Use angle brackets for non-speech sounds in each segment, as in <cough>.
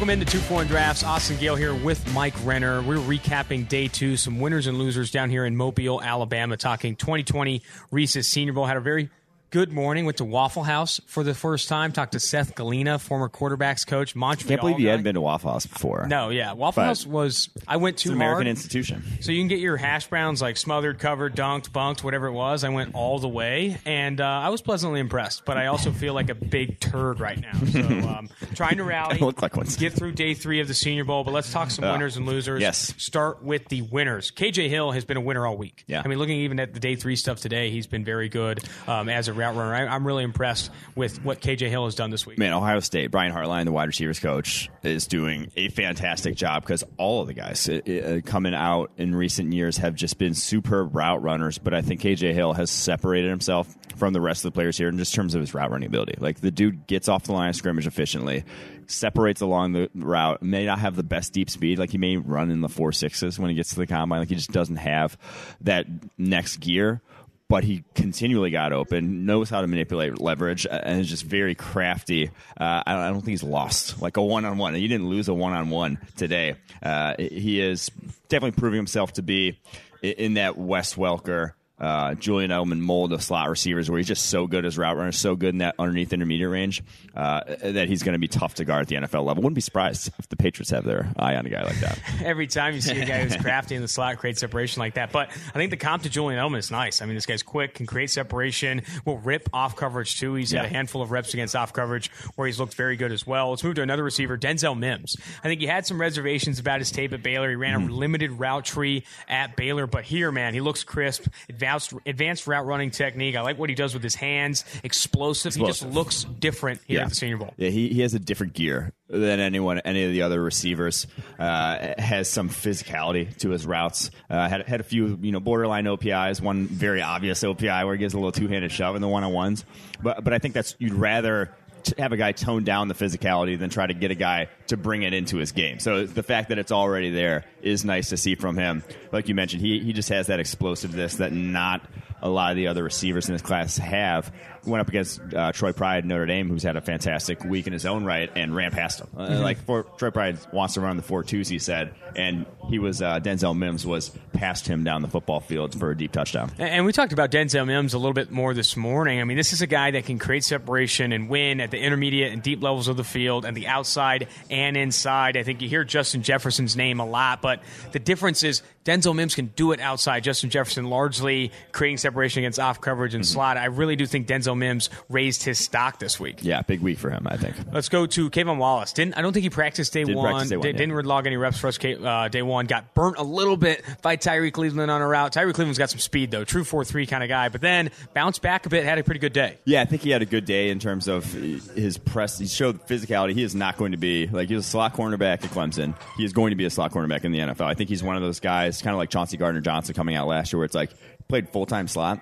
Welcome into 2 4 Drafts. Austin Gayle here with Mike Renner. We're recapping day two, some winners and losers down here in Mobile, Alabama, talking 2020 Reese's Senior Bowl. Had a very Good morning. Went to Waffle House for the first time. Talked to Seth Galina, former quarterbacks coach. Montreal. Can't believe you guy. hadn't been to Waffle House before. No, yeah, Waffle But House was. I went an American institution. So you can get your hash browns like smothered, covered, dunked, bunked, whatever it was. I went all the way, and uh, I was pleasantly impressed. But I also feel like a big turd right now. So <laughs> um, trying to rally, look like one. get through day three of the Senior Bowl. But let's talk some Uh, winners and losers. yes. Start with the winners. KJ Hill has been a winner all week. Yeah. I mean, looking even at the day three stuff today, he's been very good um, as a route runner. I, I'm really impressed with what KJ Hill has done this week. Man, Ohio State, Brian Hartline, the wide receivers coach, is doing a fantastic job because all of the guys uh, uh, coming out in recent years have just been superb route runners. But I think KJ Hill has separated himself from the rest of the players here in just terms of his route running ability. Like the dude gets off the line of scrimmage efficiently, separates along the route, may not have the best deep speed. Like he may run in the four sixes when he gets to the combine. Like he just doesn't have that next gear but he continually got open, knows how to manipulate leverage, uh, and is just very crafty. Uh, I, don't, I don't think he's lost like a one on one. He didn't lose a one on one today. Uh, he is definitely proving himself to be in that Wes Welker. Uh, Julian Edelman mold of slot receivers where he's just so good as route runner, so good in that underneath intermediate range uh, that he's going to be tough to guard at the NFL level. Wouldn't be surprised if the Patriots have their eye on a guy like that. <laughs> every time you see a guy who's <laughs> crafty in the slot create separation like that. But I think the comp to Julian Edelman is nice. I mean, this guy's quick, can create separation, will rip off coverage too. He's had a handful of reps against off coverage where he's looked very good as well. Let's move to another receiver, Denzel Mims. I think he had some reservations about his tape at Baylor. He ran Mm-hmm. a limited route tree at Baylor, but here, man, he looks crisp, advanced, advanced route running technique. I like what he does with his hands, explosive. He just looks different here yeah. at the Senior Bowl. Yeah, he, he has a different gear than anyone, any of the other receivers. Uh, has some physicality to his routes. Uh, had had a few, you know, borderline OPIs. One very obvious OPI where he gives a little two handed shove in the one on ones. But but I think that's you'd rather. Have a guy tone down the physicality than try to get a guy to bring it into his game. So the fact that it's already there is nice to see from him. Like you mentioned, he he just has that explosiveness that not a lot of the other receivers in this class have. Went up against uh, Troy Pride, Notre Dame, who's had a fantastic week in his own right, and ran past him. Uh, like for, Troy Pride wants to run the four twos, he said, and he was uh, Denzel Mims was past him down the football field for a deep touchdown. And we talked about Denzel Mims a little bit more this morning. I mean, this is a guy that can create separation and win at the intermediate and deep levels of the field and the outside and inside. I think you hear Justin Jefferson's name a lot, but the difference is Denzel Mims can do it outside. Justin Jefferson largely creating separation against off coverage and slot. I really do think Denzel Mims raised his stock this week. Yeah, big week for him, I think. Let's go to K'Von Wallace. Didn't I don't think he practiced day Didn't one. practice day one, Did, yeah. Didn't log any reps for us uh, day one. Got burnt a little bit by Tyree Cleveland on a route. Tyree Cleveland's got some speed though, true four three kind of guy. But then bounced back a bit, had a pretty good day. Yeah, I think he had a good day in terms of his press. He showed physicality. He is not going to be like he was a slot cornerback at Clemson. He is going to be a slot cornerback in the NFL. I think he's one of those guys, kind of like Chauncey Gardner Johnson coming out last year, where it's like played full time slot.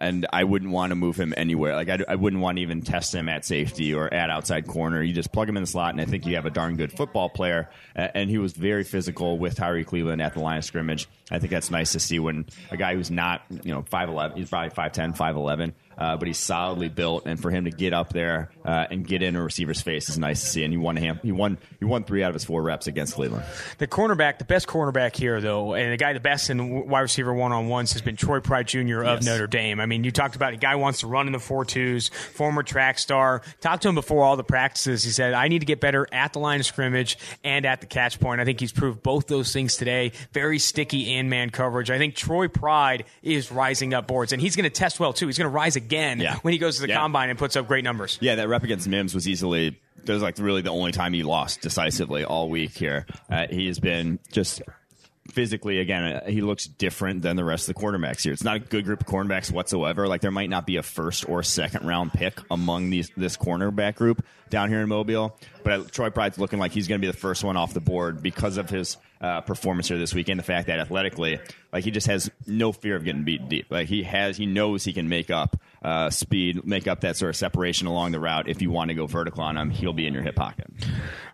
And I wouldn't want to move him anywhere. Like I, I wouldn't want to even test him at safety or at outside corner. You just plug him in the slot, and I think you have a darn good football player. And he was very physical with Tyree Cleveland at the line of scrimmage. I think that's nice to see when a guy who's not, you know, five eleven, he's probably 5'10", 5'11", uh, but he's solidly built, and for him to get up there uh, and get in a receiver's face is nice to see. And he won him. He won. He won three out of his four reps against Cleveland. The cornerback, the best cornerback here, though, and the guy the best in wide receiver one on ones has been Troy Pride Jr. of Yes. Notre Dame. I mean, you talked about a guy wants to run in the four twos, former track star. Talked to him before all the practices. He said, "I need to get better at the line of scrimmage and at the catch point." I think he's proved both those things today. Very sticky in man coverage. I think Troy Pride is rising up boards, and he's going to test well too. He's going to rise again Yeah. when he goes to the Yeah. combine and puts up great numbers. Yeah, that rep against Mims was easily. That was like really the only time he lost decisively all week here. Uh, he has been just physically again. uh, He looks different than the rest of the quarterbacks here. It's not a good group of cornerbacks whatsoever. Like there might not be a first or second round pick among these this cornerback group down here in Mobile, but uh, Troy Pride's looking like he's going to be the first one off the board because of his uh, performance here this weekend. The fact that athletically, like he just has no fear of getting beat deep. Like he has, he knows he can make up uh, speed, make up that sort of separation along the route. If you want to go vertical on him, he'll be in your hip pocket.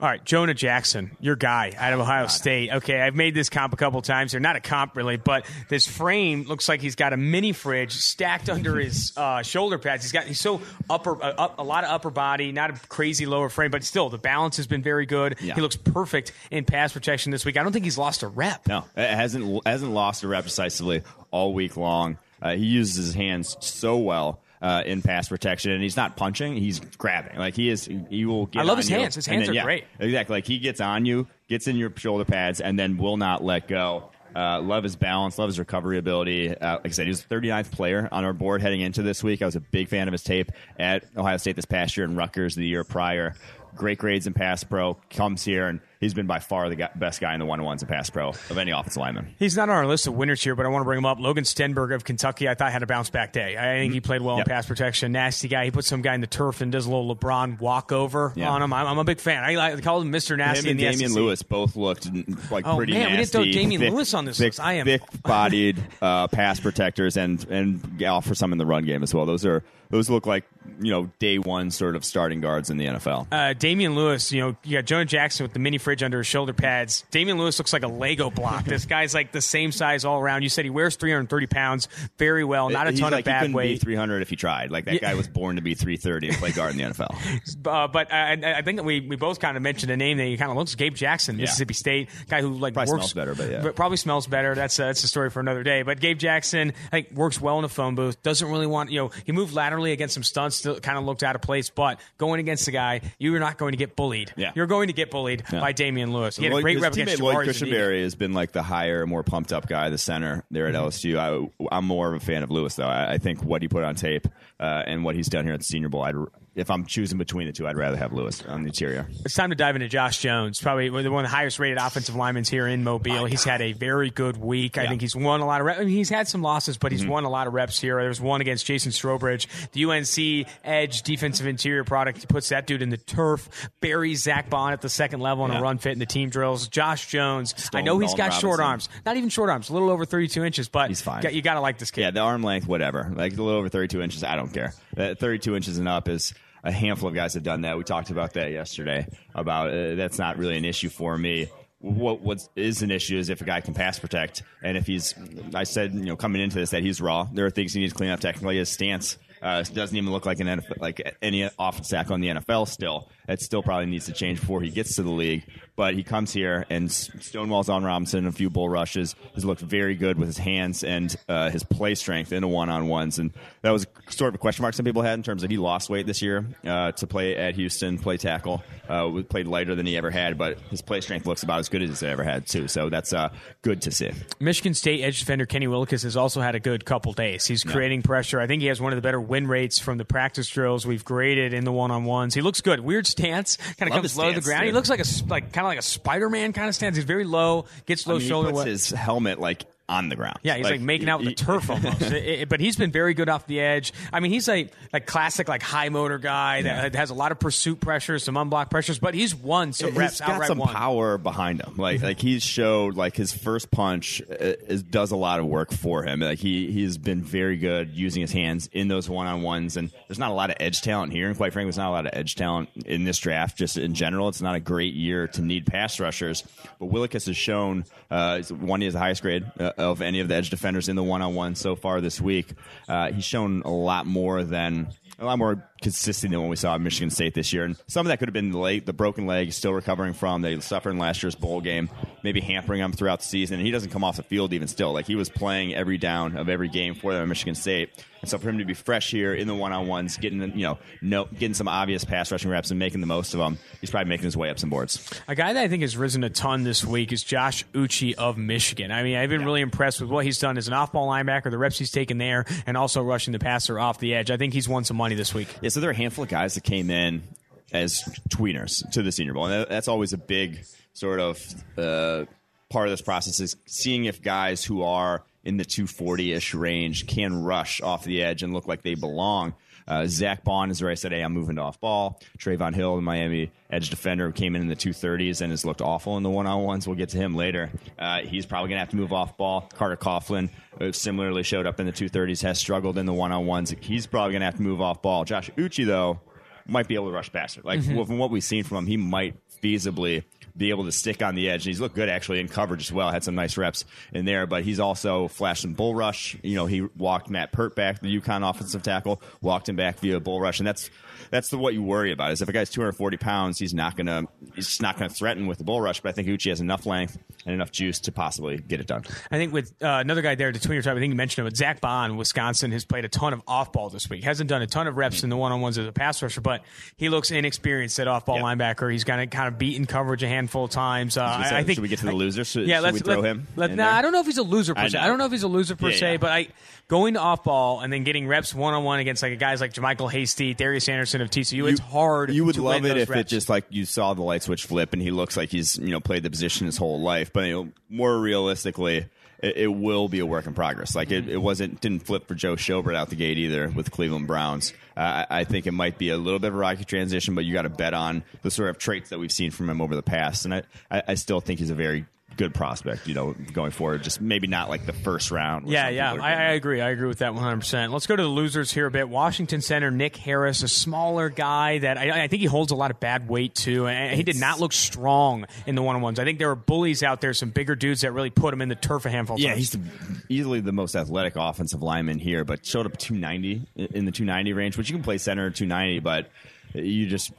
All right, Jonah Jackson, your guy out of Ohio State. Okay, I've made this comp a couple times here. Not a comp really, but this frame looks like he's got a mini fridge stacked under his <laughs> uh, shoulder pads. He's got he's so upper uh, up, a lot of upper body, not a crazy lower frame, but still the balance has been very good. Yeah. He looks perfect in pass protection this week. I don't think he's lost a rep. No, it hasn't hasn't lost a rep decisively all week long. Uh, he uses his hands so well. Uh, in pass protection, and he's not punching; he's grabbing. Like he is, he will. Get I love his you, hands. His hands then- are yeah, great. Exactly. Like he gets on you, gets in your shoulder pads, and then will not let go. Uh, love his balance, love his recovery ability. Uh, like I said, he was the 39th player on our board heading into this week. I was a big fan of his tape at Ohio State this past year and Rutgers the year prior. Great grades in pass pro. Comes here and he's been by far the best guy in the one on ones in pass pro of any offensive lineman. He's not on our list of winners here, but I want to bring him up. Logan Stenberg of Kentucky, I thought had a bounce back day. I think he played well Yep. in pass protection. Nasty guy. He put some guy in the turf and does a little LeBron walkover Yeah. on him. I'm, I'm a big fan. I, I call him Mr. Nasty Him and Damien SEC. Lewis both looked like Oh, pretty man, we didn't nasty. throw Damien Lewis on this thick, list. I am- thick-bodied uh, pass protectors and and offer some in the run game as well. Those are those look like you know day one sort of starting guards in the NFL. Uh, Damien Lewis, you know, you got Jonah Jackson with the mini fridge under his shoulder pads. Damien Lewis looks like a Lego block. <laughs> this guy's like the same size all around. You said he wears 330 pounds very well, not a He's ton like, of bad he weight. 300 if he tried. Like that Yeah. guy was born to be 330 and play guard in the NFL. <laughs> Uh, but I, I think that we, we both kind of mentioned a name that he kind of looks Gabe Jackson, Mississippi State guy who like Probably works smells better, but yeah. probably smells better. That's uh, that's a story for another day. But Gabe Jackson, I think, works well in a phone booth. Doesn't really want you know he moved laterally against some stunts, still kind of looked out of place. But going against the guy, you are not going to get bullied. Yeah. You're going to get bullied Yeah. by Damien Lewis. He had a great rep against Lloyd Jabari Cushenberry has been like the higher, more pumped up guy, the center there Mm-hmm. at LSU. I, I'm more of a fan of Lewis though. I, I think what he put on tape uh, and what he's done here at the Senior Bowl. I'd, if I'm choosing between the two, I'd rather have Lewis on the interior. It's time to dive into Josh Jones, probably one of the highest rated offensive linemen here in Mobile. He's had a very good week. I Yeah. Mm-hmm. think he's won a lot of reps. I mean, he's had some losses, but he's won a lot of reps here. There's one against Jason Strowbridge, the UNC edge defensive interior product. He puts that dude in the turf. Buries Zack Baun at the second level on a run fit in the team drills. Josh Jones, I know he's got short arms. Not even short arms, a little over 32 inches, but He's fine. you got to like this kid. Yeah, the arm length, whatever. Like a little over 32 inches, I don't care. Uh, 32 inches and up is a handful of guys have done that. We talked about that yesterday. About uh, that's not really an issue for me. What what is an issue is if a guy can pass protect, and if he's. I said you know coming into this that he's raw. There are things he needs to clean up technically. His stance uh, doesn't even look like an NFL, like any offensive tackle in the NFL. Still, it still probably needs to change before he gets to the league. But he comes here and stonewalls on Robinson, a few bull rushes. Has looked very good with his hands and uh, his play strength in the one on ones, and that was sort of a question mark some people had in terms of he lost weight this year uh, to play at Houston, play tackle. Uh, played lighter than he ever had, but his play strength looks about as good as he's ever had too. So that's uh, good to see. Michigan State edge defender Kenny Willekes has also had a good couple days. He's creating pressure. I think he has one of the better win rates from the practice drills we've graded in the one on ones. He looks good. Weird stance, kind of Love comes his low to the stance, ground. He dude. looks like a like kind of like a Spider Man kind of stance. He's very low, gets low I mean, shoulder. he puts weight. his helmet like on the ground. Yeah, he's like, making out with the turf <laughs> almost. It- it- but he's been very good off the edge. I mean, he's like like classic like high motor guy that has a lot of pursuit pressure, some unblocked pressures, but he's won some He's reps got outright some won. power behind him. Like like he's showed like his first punch uh, is, does a lot of work for him. Like he he's been very good using his hands in those one on ones. And there's not a lot of edge talent here. And quite frankly, there's not a lot of edge talent in this draft. Just in general, it's not a great year to need pass rushers. But Willekes has shown uh, one he has the highest grade uh, of any of the edge defenders in the one on one so far this week. Uh, he's shown a lot more than a lot more consistent than what we saw at Michigan State this year. And some of that could have been the late, the broken leg, still recovering from. They suffered in last year's bowl game, maybe hampering him throughout the season. And he doesn't come off the field even still. Like he was playing every down of every game for them at Michigan State. And so for him to be fresh here in the one on ones, getting you know, no, getting some obvious pass rushing reps and making the most of them, he's probably making his way up some boards. A guy that I think has risen a ton this week is Josh Uche of Michigan. I mean, I've been really impressed with what he's done as an off-ball linebacker, the reps he's taken there, and also rushing the passer off the edge. I think he's won some money this week. Yeah, so there are a handful of guys that came in as tweeners to the Senior Bowl, and that's always a big sort of uh, part of this process is seeing if guys who are in the 240-ish range can rush off the edge and look like they belong. Uh, Zack Baun is where I said, "Hey, I'm moving to off ball." Trevon Hill, the Miami edge defender, who came in in the 230s and has looked awful in the one-on-ones. We'll get to him later. Uh, he's probably going to have to move off ball. Carter Coughlin uh, similarly showed up in the 230s, has struggled in the one-on-ones. He's probably going to have to move off ball. Josh Uche, though, might be able to rush faster. Like from what we've seen from him, he might feasibly be able to stick on the edge. And he's looked good actually in coverage as well. Had some nice reps in there, but he's also flashed some bull rush. You know, he walked Matt Peart back, the UConn offensive tackle, walked him back via bull rush, and that's that's the, what you worry about. Is if a guy's 240 pounds, he's not gonna he's not gonna threaten with the bull rush. But I think Uche has enough length and enough juice to possibly get it done. I think with uh, another guy there, the tweener type, I think you mentioned him, but Zack Baun, Wisconsin, has played a ton of off ball this week. Hasn't done a ton of reps in the one on ones as a pass rusher, but he looks inexperienced at off ball Yeah. linebacker. He's got to kind of beaten coverage a handful of times. Uh, I, I think should we get to the loser? Should, yeah, should let's we throw let, him? Let, nah, there? I don't know if he's a loser per I se. I don't know if he's a loser per Yeah, se, yeah. but I going off ball and then getting reps one on one against like guys like JaMycal Hasty, Darius Anderson of TCU. it's hard. You would love it if reps. it just like you saw the light switch flip and he looks like he's you know played the position his whole life. But you know, more realistically, it, it will be a work in progress. Like it, it wasn't didn't flip for Joe Schobert out the gate either with Cleveland Browns. Uh, I, I think it might be a little bit of a rocky transition, but you got to bet on the sort of traits that we've seen from him over the past. And I, I, I still think he's a very good prospect. You know, going forward, just maybe not like the first round. Yeah, yeah, I, I agree. I agree with that 100%. Let's go to the losers here a bit. Washington center Nick Harris, a smaller guy that I, I think he holds a lot of bad weight too, and he did not look strong in the one on ones. I think there were bullies out there, some bigger dudes that really put him in the turf a handful. Yeah, times. he's the, easily the most athletic offensive lineman here, but showed up 290 in the 290 range, which you can play center 290, but you just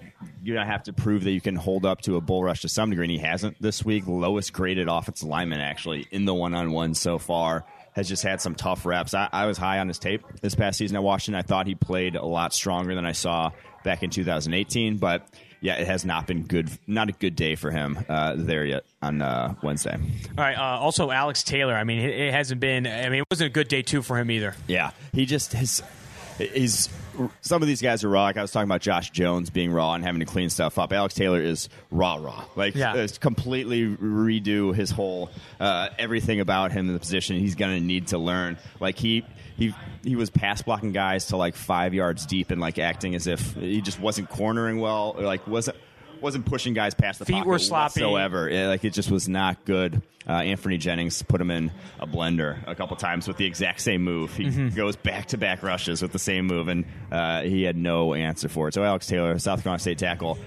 you don't have to prove that you can hold up to a bull rush to some degree. And he hasn't this week. Lowest graded offensive lineman actually in the one on one so far. Has just had some tough reps. I, I was high on his tape this past season at Washington. I thought he played a lot stronger than I saw back in 2018, but yeah, it has not been good. Not a good day for him uh, there yet on uh, Wednesday. All right. Uh, also, Alex Taylor. I mean, it, it hasn't been. I mean, it wasn't a good day too for him either. Yeah, he just his he's some of these guys are raw. Like I was talking about Josh Jones being raw and having to clean stuff up. Alex Taylor is raw, raw. Like Yeah. it's completely redo his whole uh, everything about him in the position. He's going to need to learn. Like he. He, he was pass blocking guys to like five yards deep and like acting as if he just wasn't cornering well or like wasn't wasn't pushing guys past the Feet were sloppy. whatsoever. Yeah, like it just was not good. Uh, Anfernee Jennings put him in a blender a couple times with the exact same move. He Mm-hmm. goes back to back rushes with the same move, and uh, he had no answer for it. So Alex Taylor, South Carolina State tackle,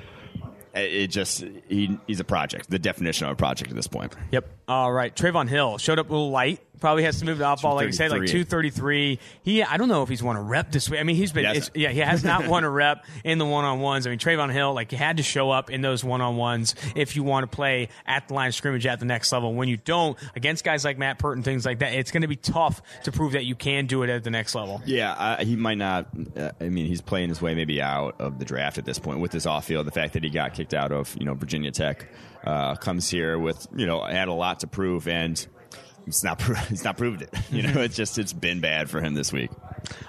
it it just he, he's a project, the definition of a project at this point. Yep. All right. Trevon Hill showed up a little light. Probably has to move to off ball, like you said, like 233. 233. He, I don't know if he's won a rep this week. I mean, he's been, yeah, he has not won a rep in the one on ones. I mean, Trevon Hill, like, you had to show up in those one on ones if you want to play at the line of scrimmage at the next level. When you don't, against guys like Matt Peart and things like that, it's going to be tough to prove that you can do it at the next level. Yeah, uh, he might not. Uh, I mean, he's playing his way maybe out of the draft at this point with this off field. The fact that he got kicked out of you know Virginia Tech uh, comes here with you know had a lot to prove and. It's not. It's <laughs> not proved it. You know, it's just it's been bad for him this week.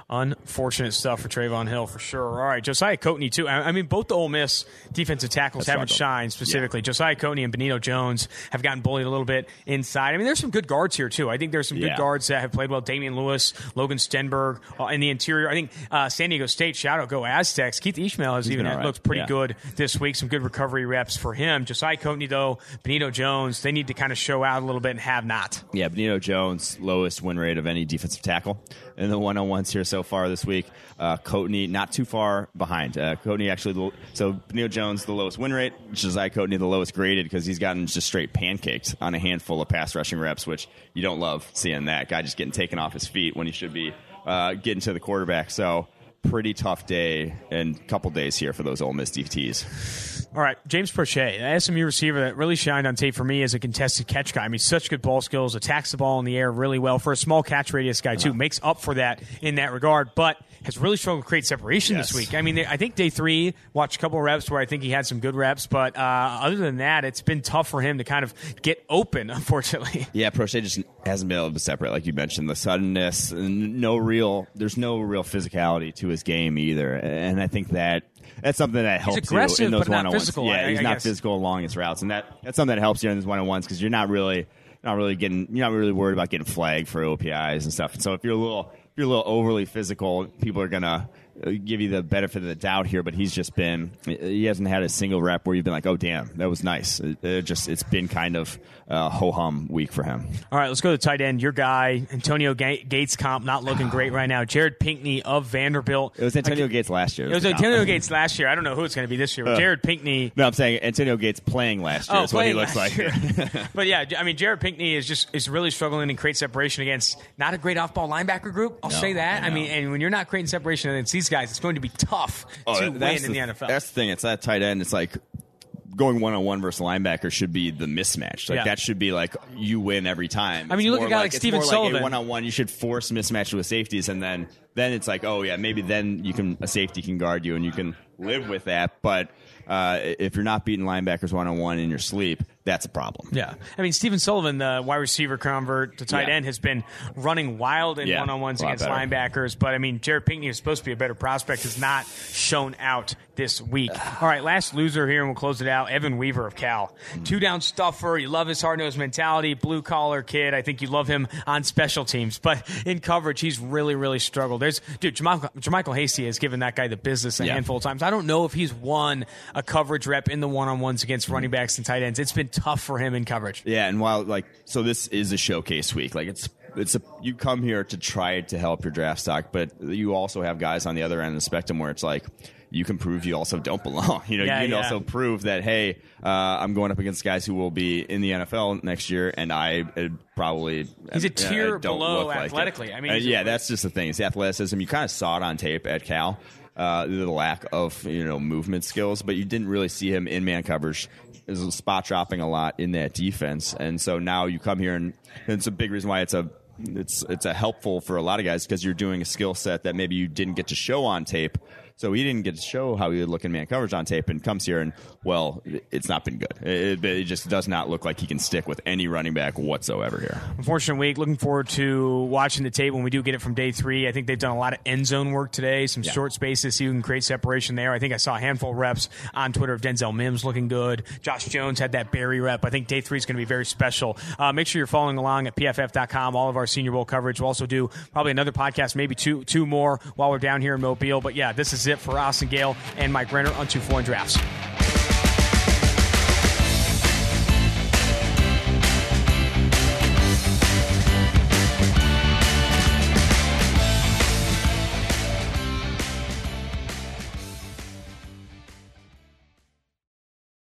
Unfortunate stuff for Trevon Hill for sure. All right, Josiah Coatney too. I I mean, both the Ole Miss defensive tackles That's haven't shined specifically. Josiah Coatney and Benito Jones have gotten bullied a little bit inside. I mean, there's some good guards here too. I think there's some good guards that have played well. Damien Lewis, Logan Stenberg uh, in the interior. I think uh, San Diego State. Shout out, go Aztecs. Keith Ismael has even been all right. looked pretty Yeah. good this week. Some good recovery reps for him. Josiah Coatney though, Benito Jones. They need to kind of show out a little bit and have not. Yeah, Benito Jones lowest win rate of any defensive tackle in the one on ones here so far this week. Uh, Coatney not too far behind. Uh, Coatney actually, so Benito Jones the lowest win rate. Josiah Coatney the lowest graded because he's gotten just straight pancaked on a handful of pass rushing reps, which you don't love seeing that guy just getting taken off his feet when he should be uh, getting to the quarterback. So. Pretty tough day and couple days here for those Ole Miss DTs. All right, James Proche, the SMU receiver that really shined on tape for me as a contested catch guy. I mean, such good ball skills, attacks the ball in the air really well for a small catch radius guy too. Makes up for that in that regard, but has really struggled to create separation this week. I mean, I think day three watched a couple of reps where I think he had some good reps, but uh, other than that, it's been tough for him to kind of get open. <laughs> Unfortunately, Yeah, Proche just hasn't been able to separate, like you mentioned, the suddenness, and no real. There's no real physicality to his game either, and I think that that's something that helps aggressive, you in those but not one-on-ones. physical, Yeah, I- he's I not guess. physical along his routes, and that that's something that helps you in these one-on-ones because you're not really not really getting you're not really worried about getting flagged for OPIs and stuff. And so if you're a little you're a little overly physical, people are gonna give you the benefit of the doubt here, but he's just been he hasn't had a single rep where you've been like, oh damn, that was nice. It, it just it's been kind of uh, ho hum week for him. All right, let's go to tight end. Your guy Antonio Gates comp not looking great right now. Jared Pinkney of Vanderbilt. It was Antonio Gates last year. It was Antonio Gates last year. I don't know who it's going to be this year. Uh, Jared Pinkney. No, I'm saying Antonio Gates playing last year. Oh, what he looks like. <laughs> but yeah, I mean Jared Pinkney is just is really struggling and create separation against not a great off ball linebacker group. I'll no, say that. I, I, mean, and when you're not creating separation against these guys, it's going to be tough oh, to win in the, NFL. That's the thing. It's that tight end. It's like going one on one versus linebacker should be the mismatch. Like yeah. that should be like you win every time. I mean, you look at a guy like, like Stephen Sullivan. One on one, you should force mismatch with safeties, and then then it's like, oh yeah, maybe then you can a safety can guard you, and you can live with that. But uh, if you're not beating linebackers one on one in your sleep, that's a problem. Yeah, I mean Stephen Sullivan, the wide receiver convert to tight yeah. end, has been running wild in one on ones against better. linebackers. But I mean, Jared Pinkney is supposed to be a better prospect, has not shown out this week. All right, last loser here, and we'll close it out. Evan Weaver of Cal, two down stuffer. You love his hard nosed mentality, blue collar kid. I think you love him on special teams, but in coverage, he's really really struggled. There's dude, JaMycal, JaMycal Hasty has given that guy the business a yeah. handful of times. I don't know if he's won a coverage rep in the one on ones against running backs and tight ends. It's been tough for him in coverage. Yeah, and while like so, this is a showcase week. Like it's it's a you come here to try to help your draft stock, but you also have guys on the other end of the spectrum where it's like you can prove you also don't belong. <laughs> You know, yeah, you can yeah. also prove that hey, uh, I'm going up against guys who will be in the NFL next year, and I uh, probably he's a tier uh, below athletically. Like I mean, uh, yeah, that's just the thing. It's athleticism. You kind of saw it on tape at Cal. Uh, the lack of you know movement skills, but you didn't really see him in man coverage. Is spot dropping a lot in that defense, and so now you come here and, and it's a big reason why it's a it's it's a helpful for a lot of guys because you're doing a skill set that maybe you didn't get to show on tape so he didn't get to show how he would look in man coverage on tape and comes here and, well, it's not been good. It, it, just does not look like he can stick with any running back whatsoever here. Unfortunate week. Looking forward to watching the tape when we do get it from day three. I think they've done a lot of end zone work today, some yeah. short spaces so you can create separation there. I think I saw a handful of reps on Twitter of Denzel Mims looking good. Josh Jones had that Barry rep. I think day three is going to be very special. Uh, make sure you're following along at pff.com, all of our Senior Bowl coverage. We'll also do probably another podcast, maybe two, two more while we're down here in Mobile. But yeah, this is it for Austin Gayle and Mike Renner on 2 4 Drafts.